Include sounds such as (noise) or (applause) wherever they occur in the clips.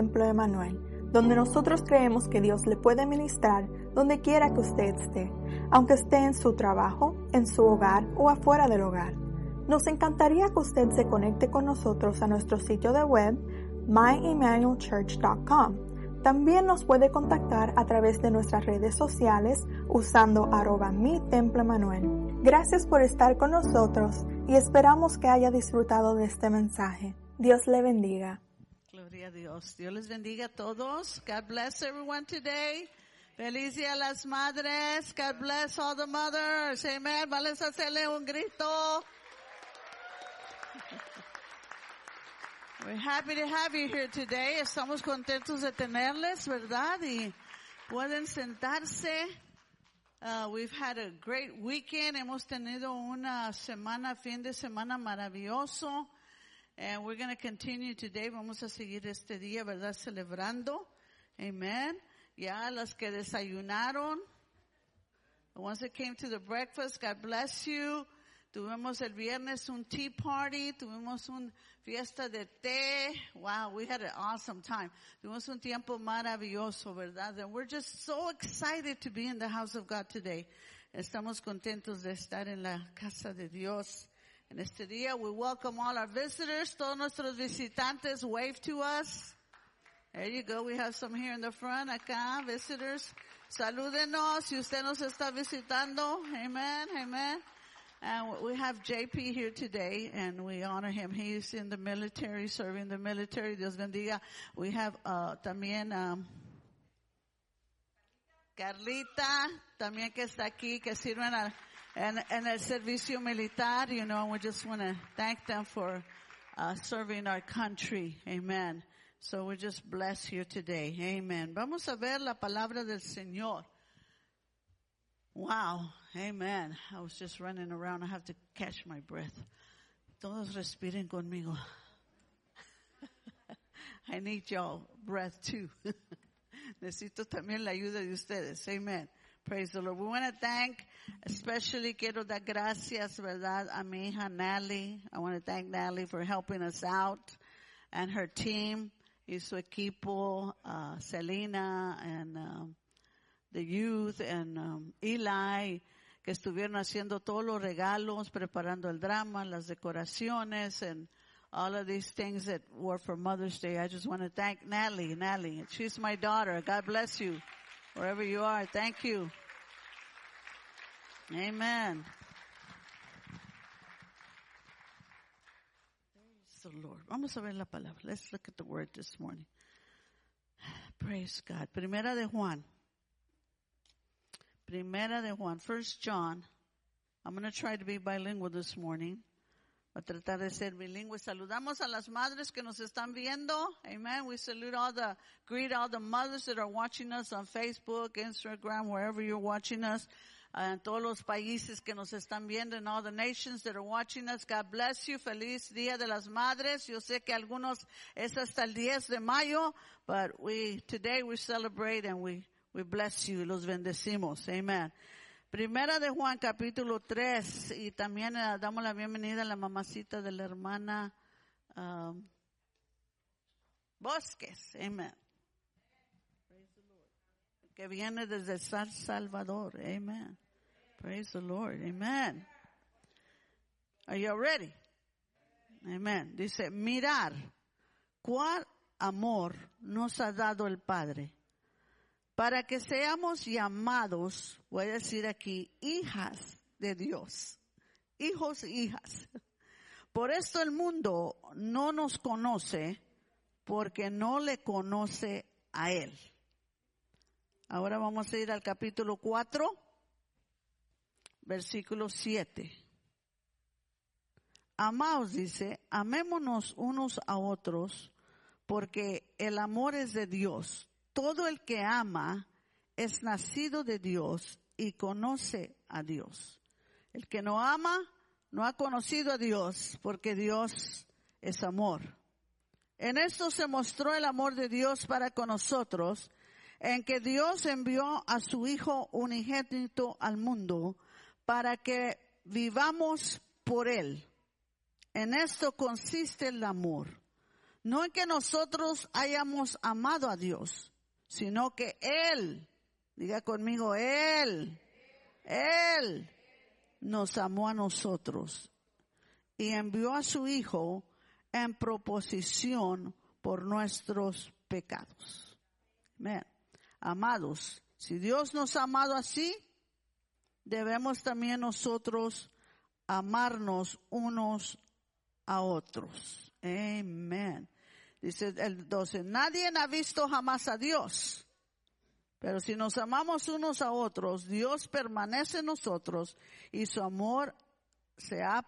Templo Emanuel, donde nosotros creemos que Dios le puede ministrar donde quiera que usted esté, aunque esté en su trabajo, en su hogar o afuera del hogar. Nos encantaría que usted se conecte con nosotros a nuestro sitio de web myemmanuelchurch.com. También nos puede contactar a través de nuestras redes sociales usando arroba. Gracias por estar con nosotros y esperamos que haya disfrutado de este mensaje. Dios le bendiga. Gloria a Dios. Dios les bendiga a todos. God bless everyone today. Feliz día a las madres. God bless all the mothers. Amen. Vales a hacerle un grito. We're happy to have you here today. Estamos contentos de tenerles, ¿verdad? Y pueden sentarse. Uh, we've had a great weekend. Hemos tenido una semana, fin de semana maravilloso. And we're going to continue today. Vamos a seguir este día, ¿verdad? Celebrando. Amen. Ya las que desayunaron. The ones that came to the breakfast, God bless you. Tuvimos el viernes un tea party, tuvimos un fiesta de té. Wow, we had an awesome time. Tuvimos un tiempo maravilloso, ¿verdad? And we're just so excited to be in the house of God today. Estamos contentos de estar en la casa de Dios. En este día, we welcome all our visitors, todos nuestros visitantes, wave to us. There you go. We have some here in the front, acá, visitors. Salúdenos si usted nos está visitando. Amen, amen. And we have JP here today and we honor him. He's in the military, serving the military. Dios bendiga. We have, uh, también, um, Carlita, también que está aquí, que sirven a, en, en el servicio militar, you know, we just want to thank them for, uh, serving our country. Amen. So we're just bless here today. Amen. Vamos a ver la palabra del Señor. Wow. Amen. I was just running around. I have to catch my breath. Todos respiren conmigo. (laughs) I need y'all breath too. (laughs) Necesito también la ayuda de ustedes. Amen. Praise the Lord. We want to thank, especially quiero dar gracias, verdad, a mi hija. I want to thank Nally for helping us out and her team y su equipo, uh, Selena and um, the youth and um, Eli, que estuvieron haciendo todos los regalos, preparando el drama, las decoraciones, and all of these things that were for Mother's Day. I just want to thank Natalie. Natalie, she's my daughter. God bless you, wherever you are. Thank you. Amen. Praise the Lord. Vamos a ver la palabra. Let's look at the word this morning. Praise God. Primera de Juan. Primera de Juan, First John. I'm going to try to be bilingual this morning. Voy a tratar de ser bilingüe. Saludamos a las madres que nos están viendo. Amen. We salute all the, greet all the mothers that are watching us on Facebook, Instagram, wherever you're watching us. En todos los países que nos están viendo, in all the nations that are watching us. God bless you. Feliz Día de las Madres. Yo sé que algunos es hasta el 10 de mayo, but we, today we celebrate and we we bless you, los bendecimos. Amen. Primera de Juan capítulo 3 y también uh, damos la bienvenida a la mamacita de la hermana um, Bosques. Amen. Que viene desde San Salvador. Amen. Praise the Lord. Amen. Are you ready? Amen. Dice, mirar cuál amor nos ha dado el Padre para que seamos llamados, voy a decir aquí, hijas de Dios, hijos e hijas. Por esto el mundo no nos conoce porque no le conoce a Él. Ahora vamos a ir al capítulo 4, versículo 7. Amaos, dice, amémonos unos a otros porque el amor es de Dios todo el que ama es nacido de Dios y conoce a Dios. El que no ama no ha conocido a Dios porque Dios es amor. En esto se mostró el amor de Dios para con nosotros, en que Dios envió a su Hijo unigénito al mundo para que vivamos por Él. En esto consiste el amor no en que nosotros hayamos amado a Dios, sino que Él, diga conmigo, Él, Él nos amó a nosotros y envió a su Hijo en proposición por nuestros pecados. Amén. Amados, si Dios nos ha amado así, debemos también nosotros amarnos unos a otros. Amén. Dice el 12, nadie ha visto jamás a Dios. Pero si nos amamos unos a otros, Dios permanece en nosotros y su amor se ha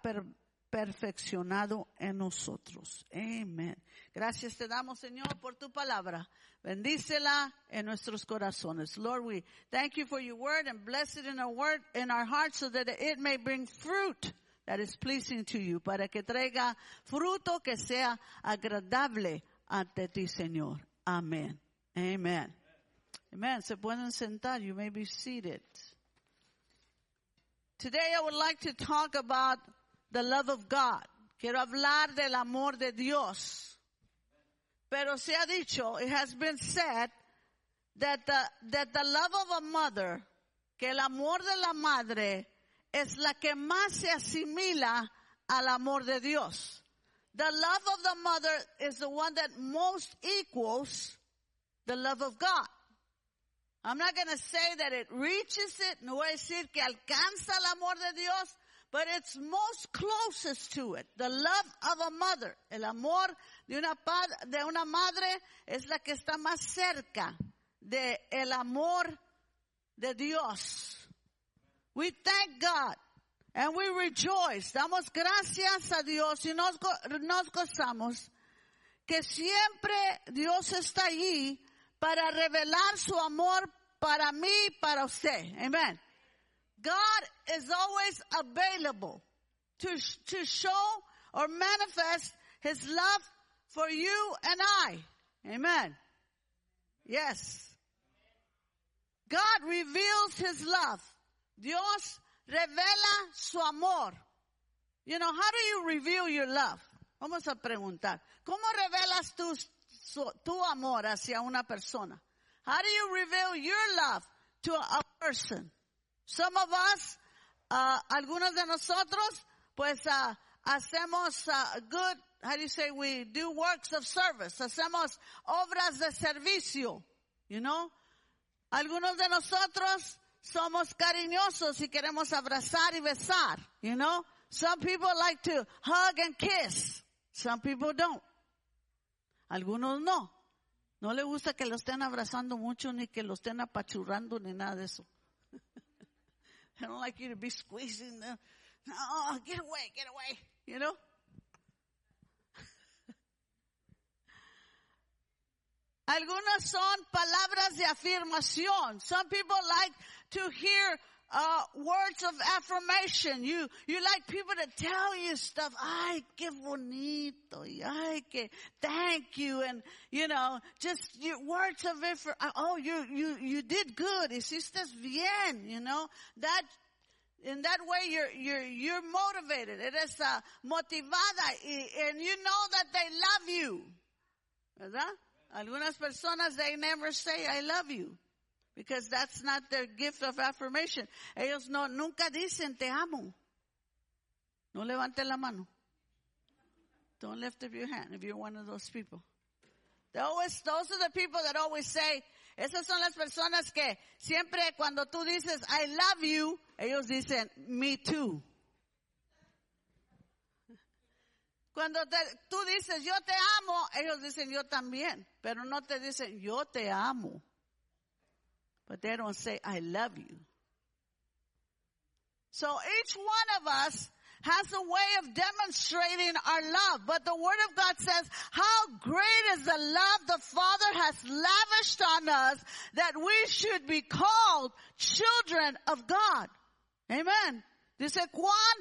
perfeccionado en nosotros. Amén. Gracias te damos, Señor, por tu palabra. Bendícela en nuestros corazones. Lord, we thank you for your word and bless it in our word, in our hearts so that it may bring fruit that is pleasing to you, para que traiga fruto que sea agradable ante ti, Señor. Amén. Amen. Amen. Se pueden sentar. You may be seated. Today I would like to talk about the love of God. Quiero hablar del amor de Dios. Pero se ha dicho, it has been said, that the, that the love of a mother, que el amor de la madre es la que más se asimila al amor de Dios. The love of the mother is the one that most equals the love of God. I'm not going to say that it reaches it, no voy a decir que alcanza el amor de Dios, but it's most closest to it. The love of a mother, el amor de una, de una madre es la que está más cerca de el amor de Dios. We thank God and we rejoice. Damos gracias a Dios y nos, gozamos que siempre Dios está allí para revelar su amor para mí, para usted. Amen. God is always available to, to show or manifest His love for you and I. Amen. Yes. God reveals His love. Dios revela su amor. You know, how do you reveal your love? Vamos a preguntar. ¿Cómo revelas tu, su, tu amor hacia una persona? How do you reveal your love to a person? Some of us, uh, algunos de nosotros, pues uh, hacemos uh, good, how do you say, we do works of service, hacemos obras de servicio, you know. Algunos de nosotros somos cariñosos y queremos abrazar y besar, you know. Some people like to hug and kiss. Some people don't. Algunos no. No le gusta que lo estén abrazando mucho ni que lo estén apachurrando ni nada de eso. I don't like you to be squeezing them. Oh, get away, get away, you know? (laughs) Algunas son palabras de afirmación. Some people like to hear uh, words of affirmation. You, you like people to tell you stuff. Ay, qué bonito. Ay, que thank you. And, you know, just your words of. Uh, oh, you, you, you did good. Hiciste bien, you know. That, in that way you're, you're, you're motivated. Eres uh, motivada. Y, and you know that they love you. ¿Verdad? Algunas personas, they never say, I love you. Because that's not their gift of affirmation. Ellos no, nunca dicen te amo. No levante la mano. Don't lift up your hand if you're one of those people. They always, those are the people that always say, esas son las personas que siempre cuando tú dices, I love you, ellos dicen, me too. Cuando tú dices, yo te amo, ellos dicen, yo también. Pero no te dicen, yo te amo. But they don't say, I love you. So each one of us has a way of demonstrating our love. But the Word of God says, how great is the love the Father has lavished on us that we should be called children of God. Amen. Dice, cuán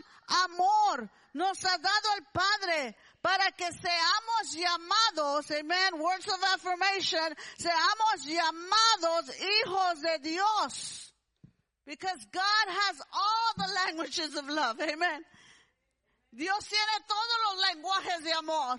amor nos ha dado el Padre para que seamos llamados, amen, words of affirmation, seamos llamados hijos de Dios. Because God has all the languages of love, amen. Dios tiene todos los lenguajes de amor.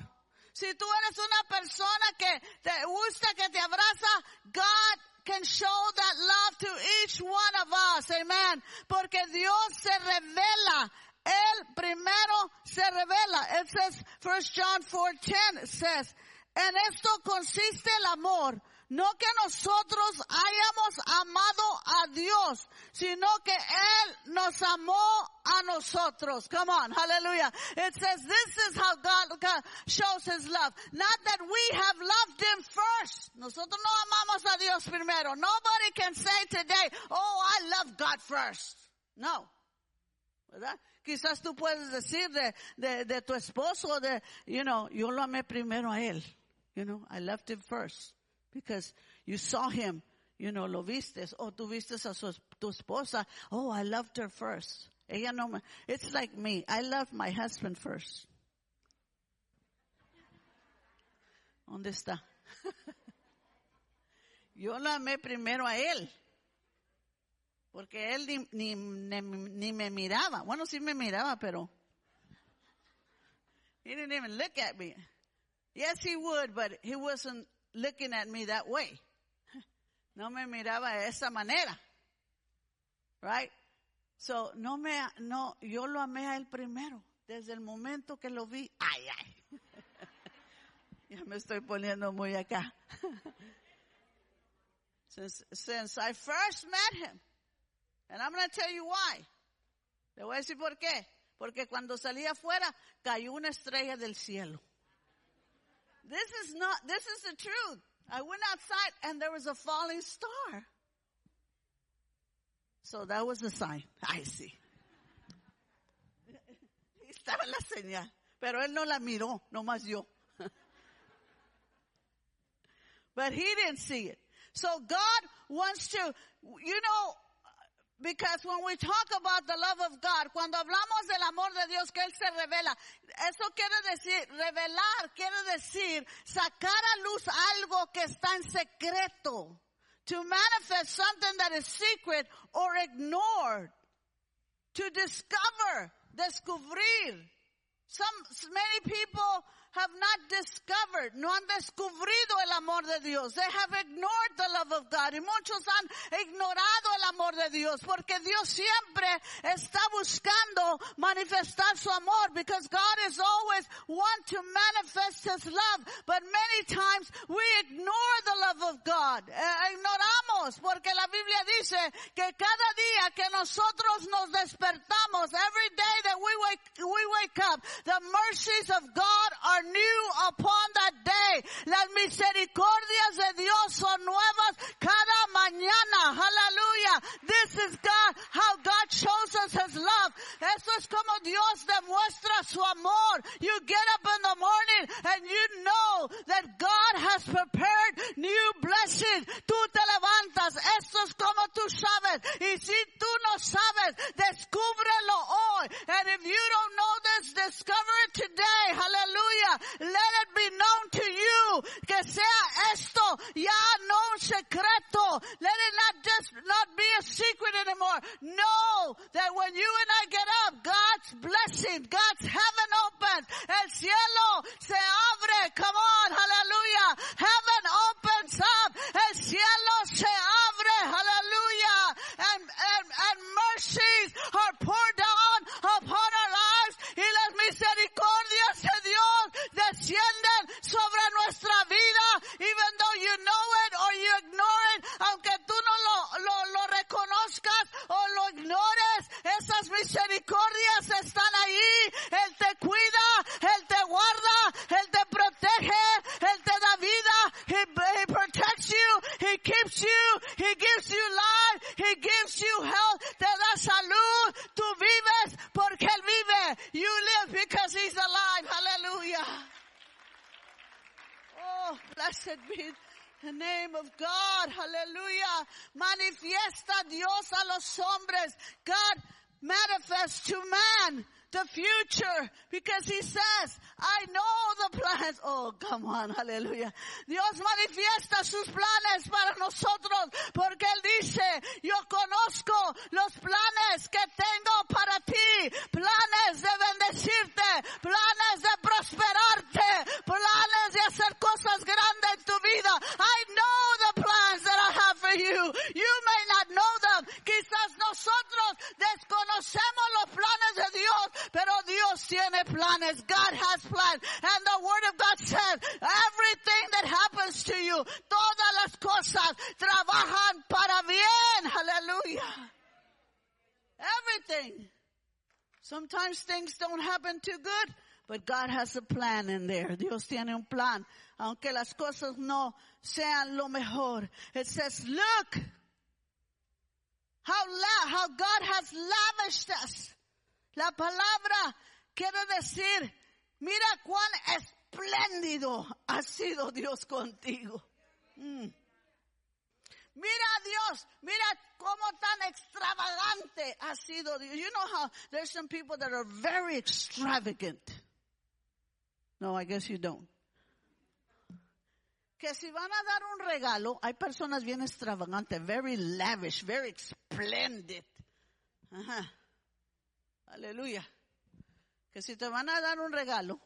Si tú eres una persona que te gusta que te abraza, God can show that love to each one of us. Amen. Porque Dios se revela. Él primero se revela. It says, 1 John 4:10 says, en esto consiste el amor. No que nosotros hayamos amado a Dios, sino que Él nos amó a nosotros. Come on, hallelujah. It says this is how God, shows His love. Not that we have loved Him first. Nosotros no amamos a Dios primero. Nobody can say today, oh, I love God first. No. Quizás tú puedes decir de, de, de tu esposo, de, you know, yo lo amé primero a él. You know, I loved him first because you saw him, you know, lo vistes, o tú vistes a su, tu esposa, oh, I loved her first. Ella no me, it's like me, I loved my husband first. ¿Dónde está? (laughs) Yo lo amé primero a él. Porque él ni, ni, ni, me miraba. Bueno, sí me miraba, pero he didn't even look at me. Yes, he would, but he wasn't looking at me that way. No me miraba de esa manera. Right? So, no me, no, yo lo amé a él primero. Desde el momento que lo vi, ay, ay. (laughs) ya me estoy poniendo muy acá. (laughs) since, since I first met him. And I'm going to tell you why. Le voy a decir por qué. Porque cuando salí afuera, cayó una estrella del cielo. This is not, this is the truth. I went outside and there was a falling star. So that was a sign. I see. Estaba la señal. Pero él no la miró, nomás yo. (laughs) but he didn't see it. So God wants to, you know, because when we talk about the love of God, cuando hablamos del amor de Dios que Él se revela, eso quiere decir, revelar quiere decir sacar a luz algo que está en secreto. To manifest something that is secret or ignored. To discover, descubrir. Some, many people have not discovered, no han descubrido el amor de Dios. They have ignored the love of God. Y muchos han ignorado el amor de Dios porque Dios siempre está buscando manifestar su amor because God is always want to manifest His love. But many times we ignore the love of God. Eh, ignoramos porque la Biblia dice que cada día que nosotros nos despertamos, every day that we wake, we wake up, the mercies of God are new upon that day. Las misericordias de Dios son nuevas cada mañana. Hallelujah. This is God, how God us His love. Eso es como Dios demuestra su amor. You get up in the morning and you know that God has prepared new blessings. Tú te levantas. Eso es como tú sabes. Y si tú no sabes, descúbrelo hoy. And if you don't know this, discover it today. Hallelujah. Let it be known to you que sea esto ya no secreto. Let it not just not be a secret anymore. Know that when you and I get up, God's blessing, God's heaven opens. El cielo se abre. Come on, hallelujah. Heaven opens up. El cielo se abre. Hallelujah. And, and, and mercies are poured down upon our lives. Y las misericordias de Dios descienden sobre nuestra vida, even though you know it or you ignore it, aunque tú no lo, lo, lo reconozcas o lo ignores, esas misericordias están ahí. Él te cuida, Él te guarda, Él te protege, Él te da vida, He, he protects you, He keeps you, He gives you life, He gives you health, te da salud, tú vives porque Él vive. You live because He's alive. Hallelujah. Oh, blessed be the name of God. Hallelujah. Manifiesta Dios a los hombres. God manifests to man the future because he says, I know the plans. Oh, come on, hallelujah. Dios manifiesta sus planes para nosotros porque él dice, yo conozco los planes que tengo para ti, planes de bendecirte, planes de prosperarte, planes de hacer cosas too good, but God has a plan in there. Dios tiene un plan. Aunque las cosas no sean lo mejor. It says, look how, God has lavished us. La palabra quiere decir, mira cuán espléndido ha sido Dios contigo. Mm. Mira Dios, mira cómo tan extravagante ha sido Dios. You know how there's some people that are very extravagant. No, I guess you don't. Que si van a dar un regalo, hay personas bien extravagantes, very lavish, very splendid. Ajá. Aleluya. Que si te van a dar un regalo,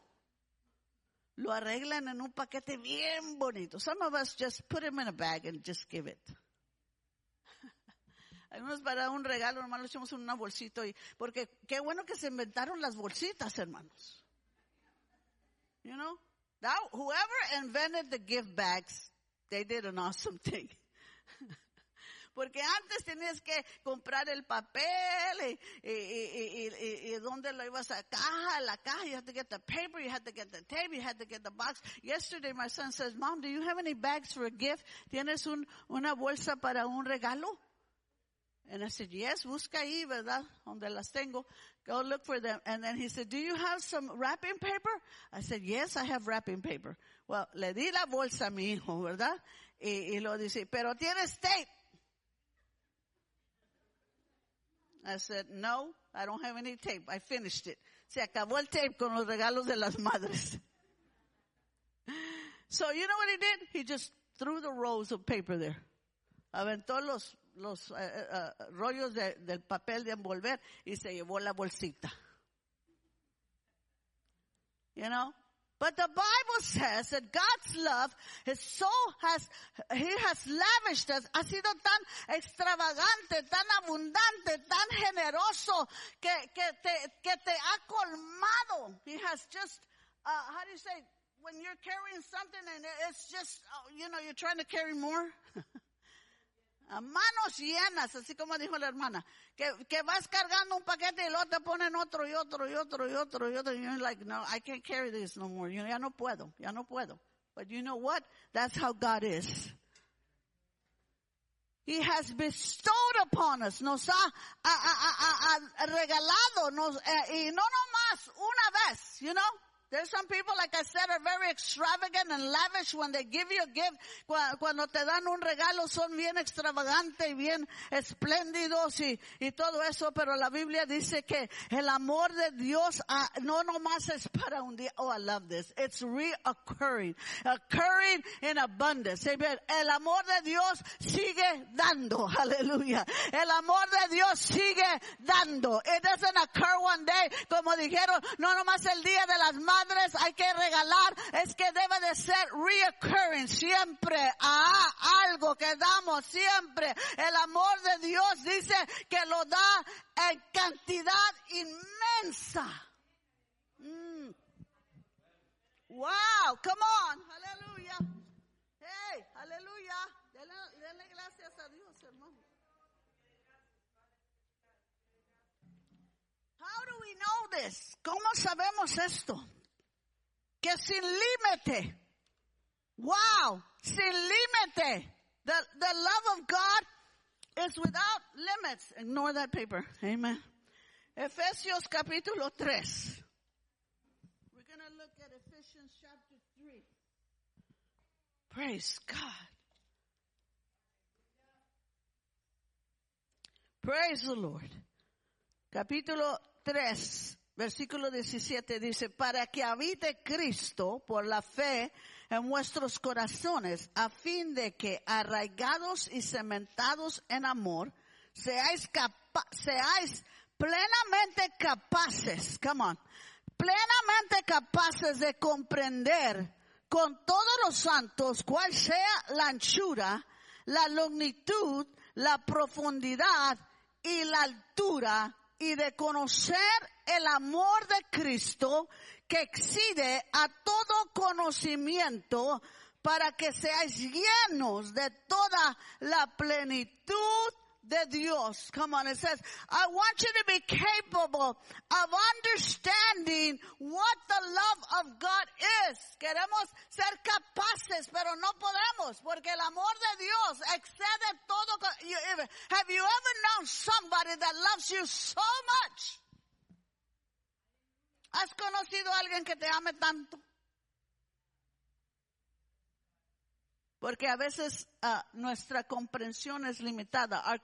lo arreglan en un paquete bien bonito. Some of us just put him in a bag and just give it. (laughs) Algunos para un regalo, lo echamos en una bolsita y, porque qué bueno que se inventaron las bolsitas, hermanos. You know? That, whoever invented the gift bags, they did an awesome thing. (laughs) Porque antes tenías que comprar el papel y, dónde lo ibas a caja, la caja. You had to get the paper, you had to get the tape, you had to get the box. Yesterday my son says, Mom, do you have any bags for a gift? ¿Tienes un, una bolsa para un regalo? And I said, yes, busca ahí, ¿verdad? Donde las tengo. Go look for them. And then he said, do you have some wrapping paper? I said, yes, I have wrapping paper. Well, le di la bolsa a mi hijo, ¿verdad? Y, y lo dice, pero tienes tape. I said, no, I don't have any tape. I finished it. Se acabó el tape con los regalos de las madres. (laughs) So you know what he did? He just threw the rolls of paper there. Aventó los, los uh, uh, rollos de, del papel de envolver y se llevó la bolsita. You know? But the Bible says that God's love is so has, He has lavished us, ha sido tan extravagante, tan abundante, tan generoso, que, que te, que te ha colmado. He has just, uh, how do you say, when you're carrying something and it's just, uh, you know, you're trying to carry more? (laughs) Manos llenas, así como dijo la hermana, que, que vas cargando un paquete y luego te ponen otro y otro y otro y otro y otro. Y you're like, no, I can't carry this no more. Know, ya no puedo, ya no puedo. But you know what? That's how God is. He has bestowed upon us, nos ha, ha, regalado, eh, y no nomás una vez, you know? There's some people, like I said, are very extravagant and lavish when they give you a gift. Cuando te dan un regalo son bien extravagantes y bien espléndidos y, y todo eso, pero la Biblia dice que el amor de Dios uh, no nomás es para un día. Oh, I love this. It's reoccurring. Occurring in abundance. Amen. El amor de Dios sigue dando. (laughs) Aleluya. El amor de Dios sigue dando. It doesn't occur one day, como dijeron, no nomás el día de las madres madres hay que regalar es que debe de ser reoccurring siempre a algo que damos siempre. El amor de Dios dice que lo da en cantidad inmensa. Mm. Wow, come on, aleluya. Hey, aleluya. Denle gracias a Dios, hermano. How do we know this? ¿Cómo sabemos esto? Que sin límite, wow, sin límite, the, the love of God is without limits. Ignore that paper. Amen. Efesios capítulo 3. We're going to look at Ephesians chapter 3. Praise God. Praise the Lord. Capítulo 3, versículo 17 dice, para que habite Cristo por la fe en vuestros corazones, a fin de que arraigados y cementados en amor, seáis, capa seáis plenamente capaces, come on, plenamente capaces de comprender con todos los santos cuál sea la anchura, la longitud, la profundidad y la altura y de conocer el amor de Cristo que excede a todo conocimiento para que seáis llenos de toda la plenitud de Dios. Come on, it says, I want you to be capable of understanding what the love of God is. Queremos ser capaces, pero no podemos, porque el amor de Dios excede todo. Have you ever known somebody that loves you so much? ¿Has conocido a alguien que te ame tanto? Porque a veces uh, nuestra comprensión es limitada. Our,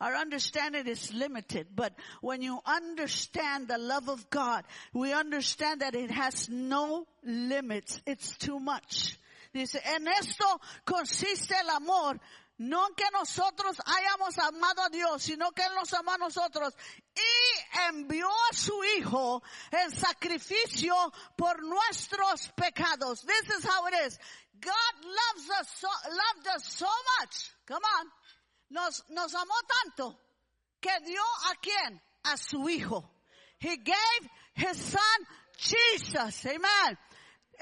our understanding is limited. But when you understand the love of God, we understand that it has no limits. It's too much. Dice, en esto consiste el amor, no que nosotros hayamos amado a Dios, sino que Él nos amó a nosotros y envió a su Hijo en sacrificio por nuestros pecados. This is how it is. God loves us so, loved us so much. Come on. Nos, nos amó tanto que dio a quién? A su hijo. He gave his son Jesus. Amen.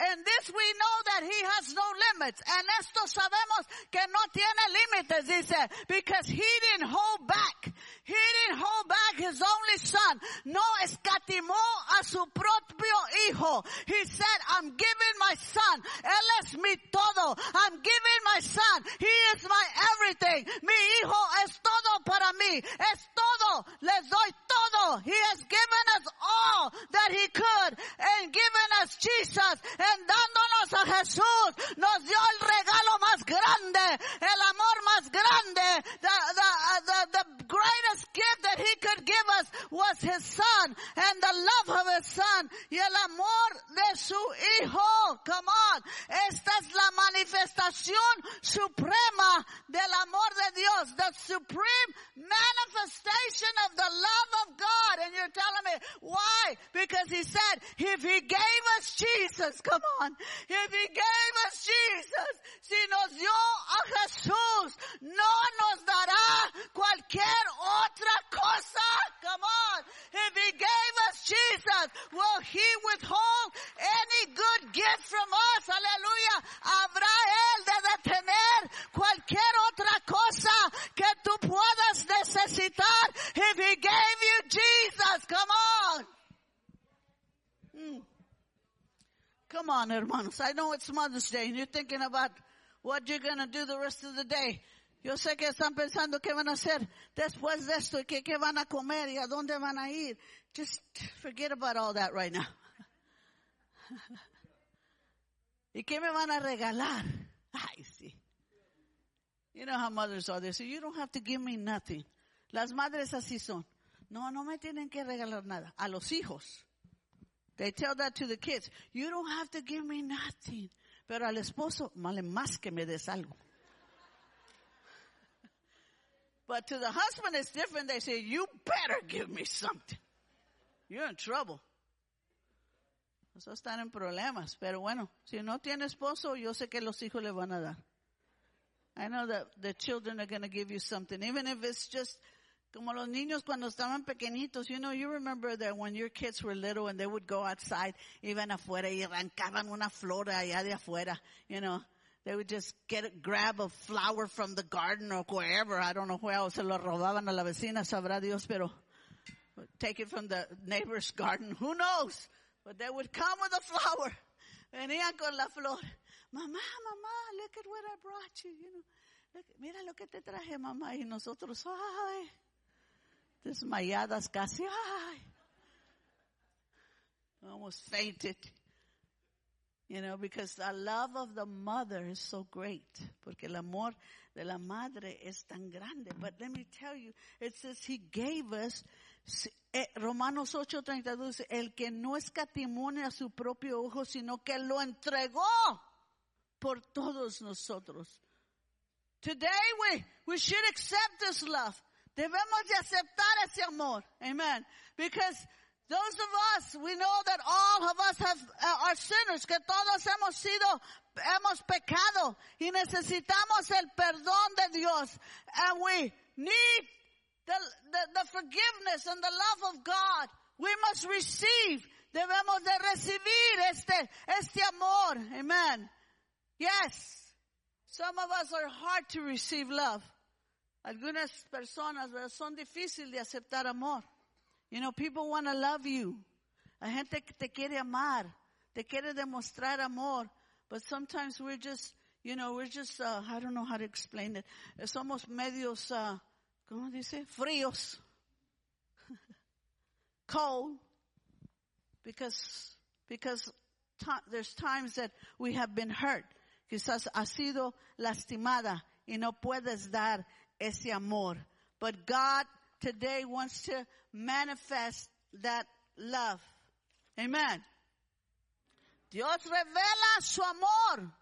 In this we know that he has no limits. En esto sabemos que no tiene límites, dice, because he didn't hold back. He didn't hold back his only son. No escatimó a su propio hijo. He said, I'm giving my son. Él es mi todo. I'm giving my son. He is my everything. Mi hijo es todo para mí. Es todo. Les doy todo. He has given us all that he could and given us Jesus en dándonos a Jesús, nos dio el regalo más grande, el amor más grande, the, the, uh, the, the greatest gift that he could give us was his son and the love of his son y el amor de su hijo. Come on. Esta es la manifestación suprema del amor de Dios, the supreme manifestation of the love of God. And you're telling me why? Because he said, if he gave us Jesus, come on, if he gave us Jesus, si nos dio a Jesús, no nos dará cualquier otra cosa. Come on. If he gave us Jesus, will he withhold any good gift from us? Aleluya. Habrá él de detener cualquier otra cosa que tú puedas necesitar. If he gave you Jesus, come on. Mm. Come on, hermanos. I know it's Mother's Day and you're thinking about what you're going to do the rest of the day. Yo sé que están pensando qué van a hacer después de esto y qué, qué van a comer y a dónde van a ir. Just forget about all that right now. (laughs) ¿Y qué me van a regalar? Ay, sí. You know how mothers are. They say, you don't have to give me nothing. Las madres así son. No, no me tienen que regalar nada. A los hijos. They tell that to the kids. You don't have to give me nothing. Pero al esposo, vale más que me des algo. But to the husband it's different. They say, you better give me something. You're in trouble. Eso están en problemas. Pero bueno, si no tiene esposo, yo sé que los hijos le van a dar. I know that the children are going to give you something. Even if it's just como los niños cuando estaban pequeñitos. You know, you remember that when your kids were little and they would go outside, iban afuera y arrancaban una flor allá de afuera. You know, they would just get grab a flower from the garden or wherever. I don't know where else se lo robaban a la vecina, sabrá Dios, pero take it from the neighbor's (laughs) garden. Who knows? But they would come with a flower. Venían con la flor. Mamá, mamá, look at what I brought you. You know, mira lo que te traje, mamá. Y nosotros, ay, desmayadas casi, ay. Almost fainted. You know, because the love of the mother is so great. Porque el amor de la madre es tan grande. But let me tell you, it says he gave us, eh, Romanos 8:32 dice, el que no escatimone a su propio ojo, sino que lo entregó por todos nosotros. Today we, we should accept this love. Debemos de aceptar ese amor. Amen. Because those of us, we know that all of us have, uh, are sinners, que todos hemos sido, hemos pecado y necesitamos el perdón de Dios. And we need the, the, the forgiveness and the love of God. We must receive. Debemos de recibir este, este amor. Amen. Yes. Some of us are hard to receive love. Algunas personas son difíciles de aceptar amor. You know, people want to love you. Hay gente que te quiere amar, te quiere demostrar amor, but sometimes we're just, you know, we're just, uh, I don't know how to explain it. Somos medios, uh, ¿cómo dice? Fríos. (laughs) Cold. Because, because there's times that we have been hurt. Quizás ha sido lastimada y no puedes dar ese amor. But God today wants to manifest that love. Amen. Dios revela su amor.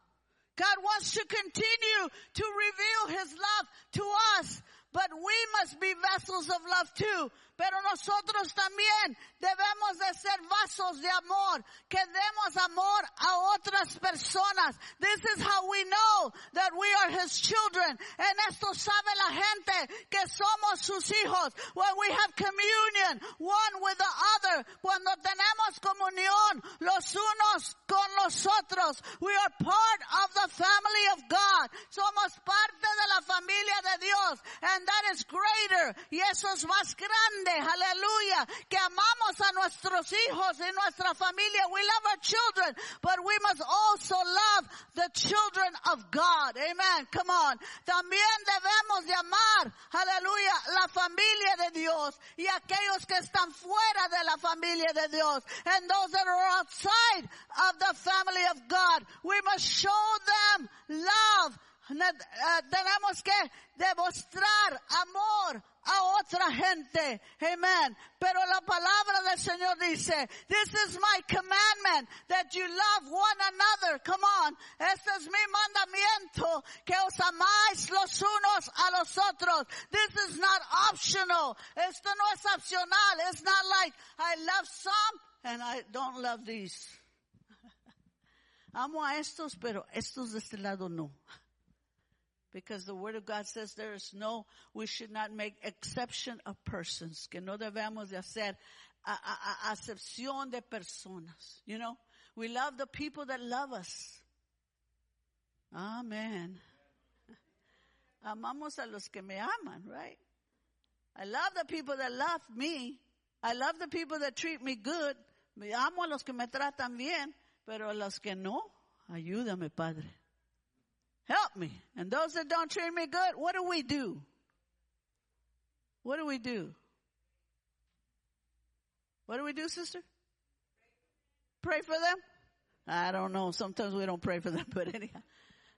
God wants to continue to reveal His love to us, but we must be vessels of love too. Pero nosotros también debemos de ser vasos de amor, que demos amor a otras personas. This is how we know that we are His children. En esto sabe la gente que somos sus hijos. When we have communion one with the other, cuando tenemos comunión los unos con los otros, we are part of the family of God. Somos parte de la familia de Dios. And that is greater. Y eso es más grande aleluya, que amamos a nuestros hijos y nuestra familia. We love our children, but we must also love the children of God. Amen. Come on. También debemos de amar, aleluya, la familia de Dios y aquellos que están fuera de la familia de Dios. And those that are outside of the family of God. We must show them love. Uh, tenemos que demostrar amor a otra gente. Amen. Pero la palabra del Señor dice, this is my commandment that you love one another. Come on. Este es mi mandamiento que os amáis los unos a los otros. This is not optional. Esto no es opcional. It's not like I love some and I don't love these. (laughs) Amo a estos, pero estos de este lado no. Because the word of God says there is no, we should not make exception of persons. Que no debemos de hacer a, a, a acepción de personas. You know, we love the people that love us. Amen. (laughs) Amamos a los que me aman, right? I love the people that love me. I love the people that treat me good. Me amo a los que me tratan bien, pero a los que no, ayúdame, Padre. Help me. And those that don't treat me good, what do we do? What do we do? What do we do, sister? Pray for them? I don't know. Sometimes we don't pray for them, (laughs) but anyhow.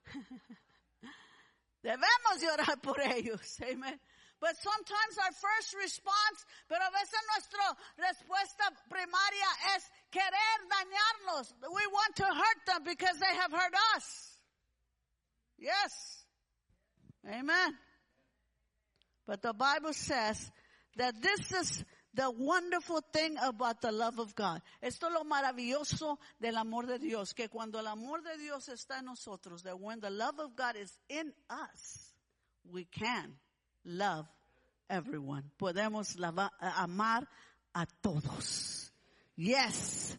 (laughs) Debemos llorar por ellos. Amen. But sometimes our first response, pero a veces nuestra respuesta primaria es querer dañarlos. We want to hurt them because they have hurt us. Yes. Amen. But the Bible says that this is the wonderful thing about the love of God. Esto es lo maravilloso del amor de Dios, que cuando el amor de Dios está en nosotros, that when the love of God is in us, we can love everyone. Podemos lava, amar a todos. Yes.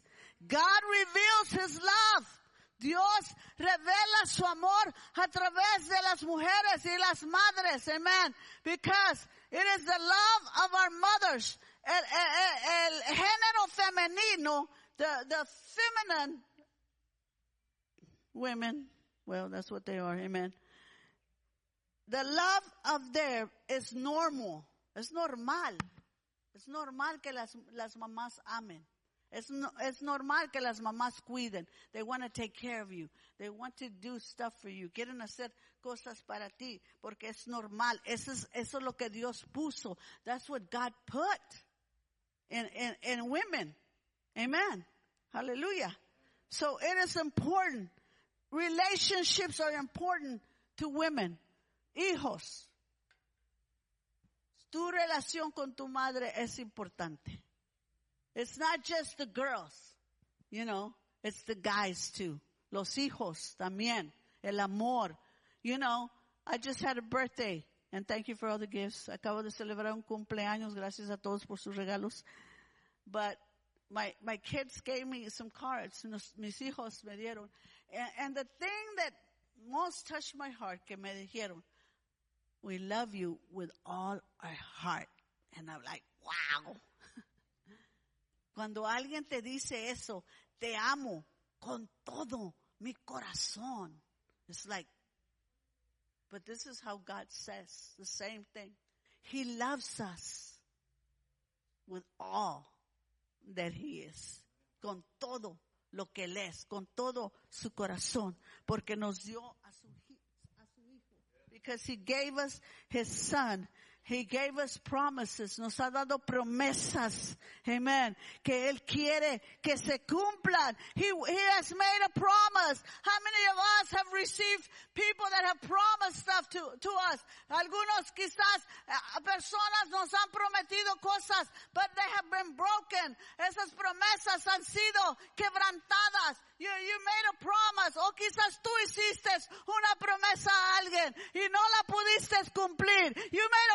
God reveals His love Dios revela su amor a través de las mujeres y las madres. Amen. Because it is the love of our mothers. El, el, el género femenino, the, the feminine women, well, that's what they are. Amen. The love of them is normal. Es normal. Es normal que las, las mamás amen. Es, no, normal que las mamás cuiden. They want to take care of you. They want to do stuff for you. Quieren hacer cosas para ti porque es normal. Eso es, eso es lo que Dios puso. That's what God put in, in, in women. Amen. Hallelujah. So it is important. Relationships are important to women. Hijos. Tu relación con tu madre es importante. It's not just the girls, you know, it's the guys too. Los hijos también. El amor. You know, I just had a birthday and thank you for all the gifts. Acabo de celebrar un cumpleaños. Gracias a todos por sus regalos. But my, my kids gave me some cards. Mis hijos me dieron. And, and the thing that most touched my heart que me dijeron, we love you with all our heart. And I'm like, wow. Cuando alguien te dice eso, te amo con todo mi corazón. It's like, but this is how God says the same thing. He loves us with all that He is. Con todo lo que Él es, con todo su corazón, porque nos dio a su, a su Hijo. Because He gave us His Son. He gave us promises, nos ha dado promesas, amen, que Él quiere que se cumplan. He, he has made a promise. How many of us have received people that have promised stuff to, to us? Algunos quizás, uh, personas nos han prometido cosas, but they have been broken. Esas promesas han sido quebrantadas. You, you made a promise, o quizás tú hiciste una promesa a alguien y no la pudiste cumplir. You made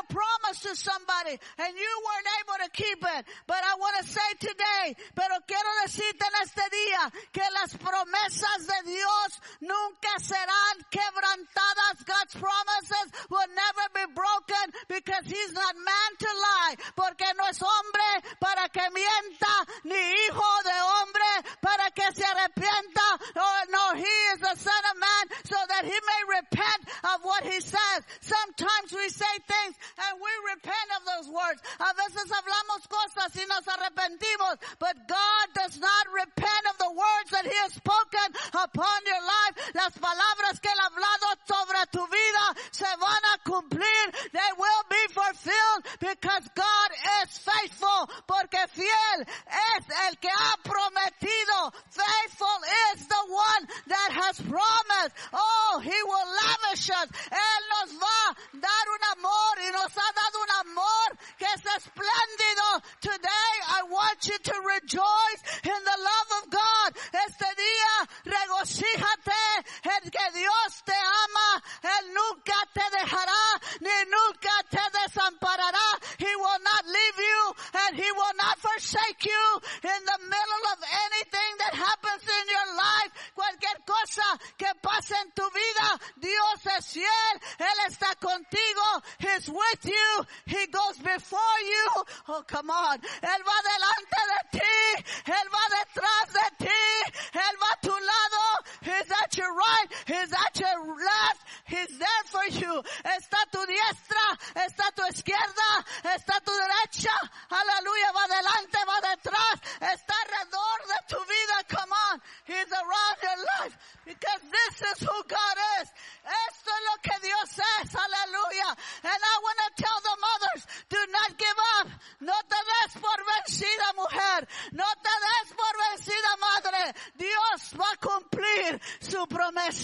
somebody and you weren't able to keep it. But I want to say today, pero quiero decirte en este día que las promesas de Dios nunca serán quebrantadas. God's promises will never be broken because He's not man to lie. Porque no es hombre para que mienta, ni hijo de hombre para que se arrepienta. Oh no, He is the Son of Man so that He may repent of what He says. Sometimes we say things and we repent of those words. A veces hablamos cosas y nos arrepentimos, but God does not repent of the words that He has spoken upon your life. Las palabras que Él ha hablado sobre tu vida se van a cumplir. They will be fulfilled because God is faithful. Porque fiel es el que ha prometido. Faithful is the one that has promised. Oh, He will lavish us. Él nos va a dar un amor y nos ha dado un amor que es espléndido. Today I want you to rejoice in the love of God. Este día regocíjate en que Dios te ama. Él nunca te dejará ni nunca te desamparará. He will not leave you and He will not forsake you in the middle of anything that happens in your life. Cualquier cosa que pase en tu vida, Dios es fiel. Él está contigo. He's with you. He goes before you. Oh, come on. Él va delante de ti. Él va detrás de ti. Él va a tu lado. He's at your right. He's at your left. He's there for you. Está a tu diestra. Está a tu izquierda. Está a tu derecha. Aleluya. Va adelante, va detrás. Está alrededor de tu vida. Come on. He's around your life. Because this is who God is. Esto es lo que Dios es. Aleluya. And I want to tell the mothers, do not give up. No te des por vencida mujer. No te des por vencida madre. Dios va a cumplir su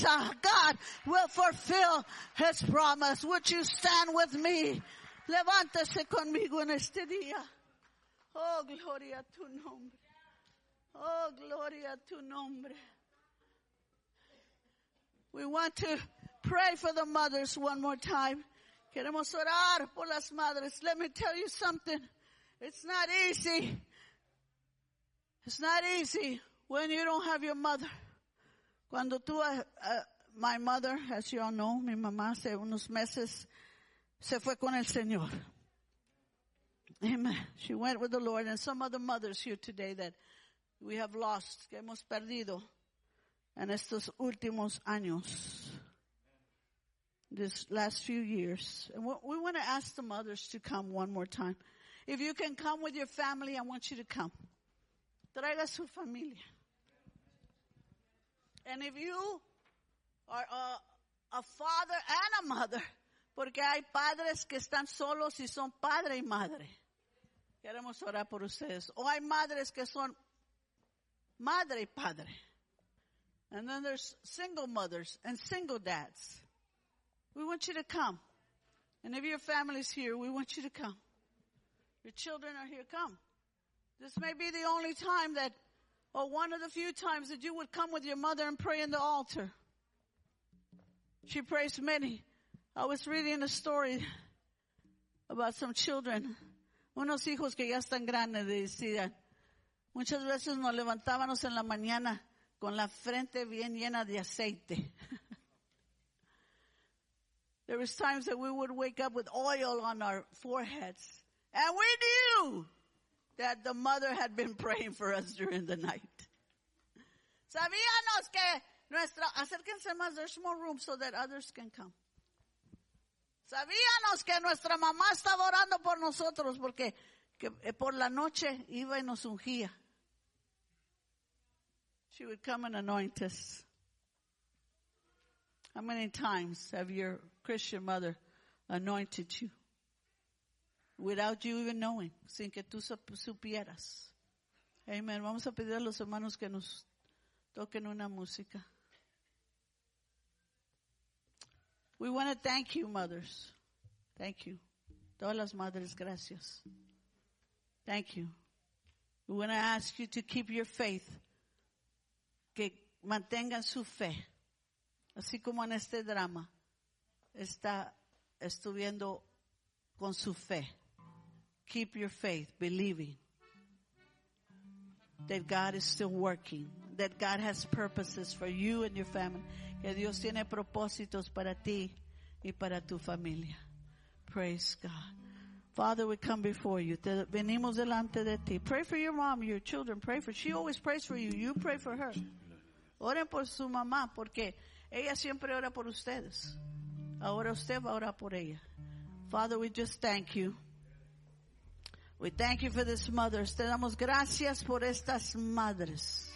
promesa. Uh, God will fulfill his promise. Would you stand with me? Levántese conmigo en este día. Oh, gloria a tu nombre. Oh, gloria a tu nombre. We want to pray for the mothers one more time. Queremos orar por las madres. Let me tell you something. It's not easy. It's not easy when you don't have your mother. Cuando tú, uh, uh, my mother, as you all know, mi mamá hace unos meses se fue con el Señor. Amen. She went with the Lord and some other mothers here today that we have lost, que hemos perdido en estos últimos años. This last few years. And we want to ask the mothers to come one more time. If you can come with your family, I want you to come. Traiga su familia. And if you are a, a father and a mother, porque hay padres que están solos y son padre y madre. Queremos orar por ustedes. O hay madres que son madre y padre. And then there's single mothers and single dads. We want you to come. And if your family's here, we want you to come. Your children are here, come. This may be the only time that, or one of the few times that you would come with your mother and pray in the altar. She prays many. I was reading a story about some children, unos hijos que ya están grandes, decían, muchas veces nos levantábamos en la mañana con la frente bien llena de aceite. (laughs) There was times that we would wake up with oil on our foreheads. And we knew that the mother had been praying for us during the night. Sabíamos que nuestra, acérquense más, there's more room so that others can come. Sabíamos que nuestra mamá estaba orando por nosotros porque que, eh, por la noche iba y nos ungía. She would come and anoint us. How many times have your Christian mother anointed you? Without you even knowing, sin que tú sup- supieras. Amen. Vamos a pedir a los hermanos que nos toquen una música. We want to thank you, mothers. Thank you. Todas las madres, gracias. Thank you. We want to ask you to keep your faith. Que mantengan su fe. Así como en este drama está estuviendo con su fe. Keep your faith, believing that God is still working, that God has purposes for you and your family, que Dios tiene propósitos para ti y para tu familia. Praise God. Father, we come before you. Venimos delante de ti. Pray for your mom, your children. Pray for, she always prays for you. You pray for her. Oren por su mamá porque ella siempre ora por ustedes. Ahora usted va a orar por ella. Father, we just thank you. We thank you for this mothers. Te damos gracias por estas madres.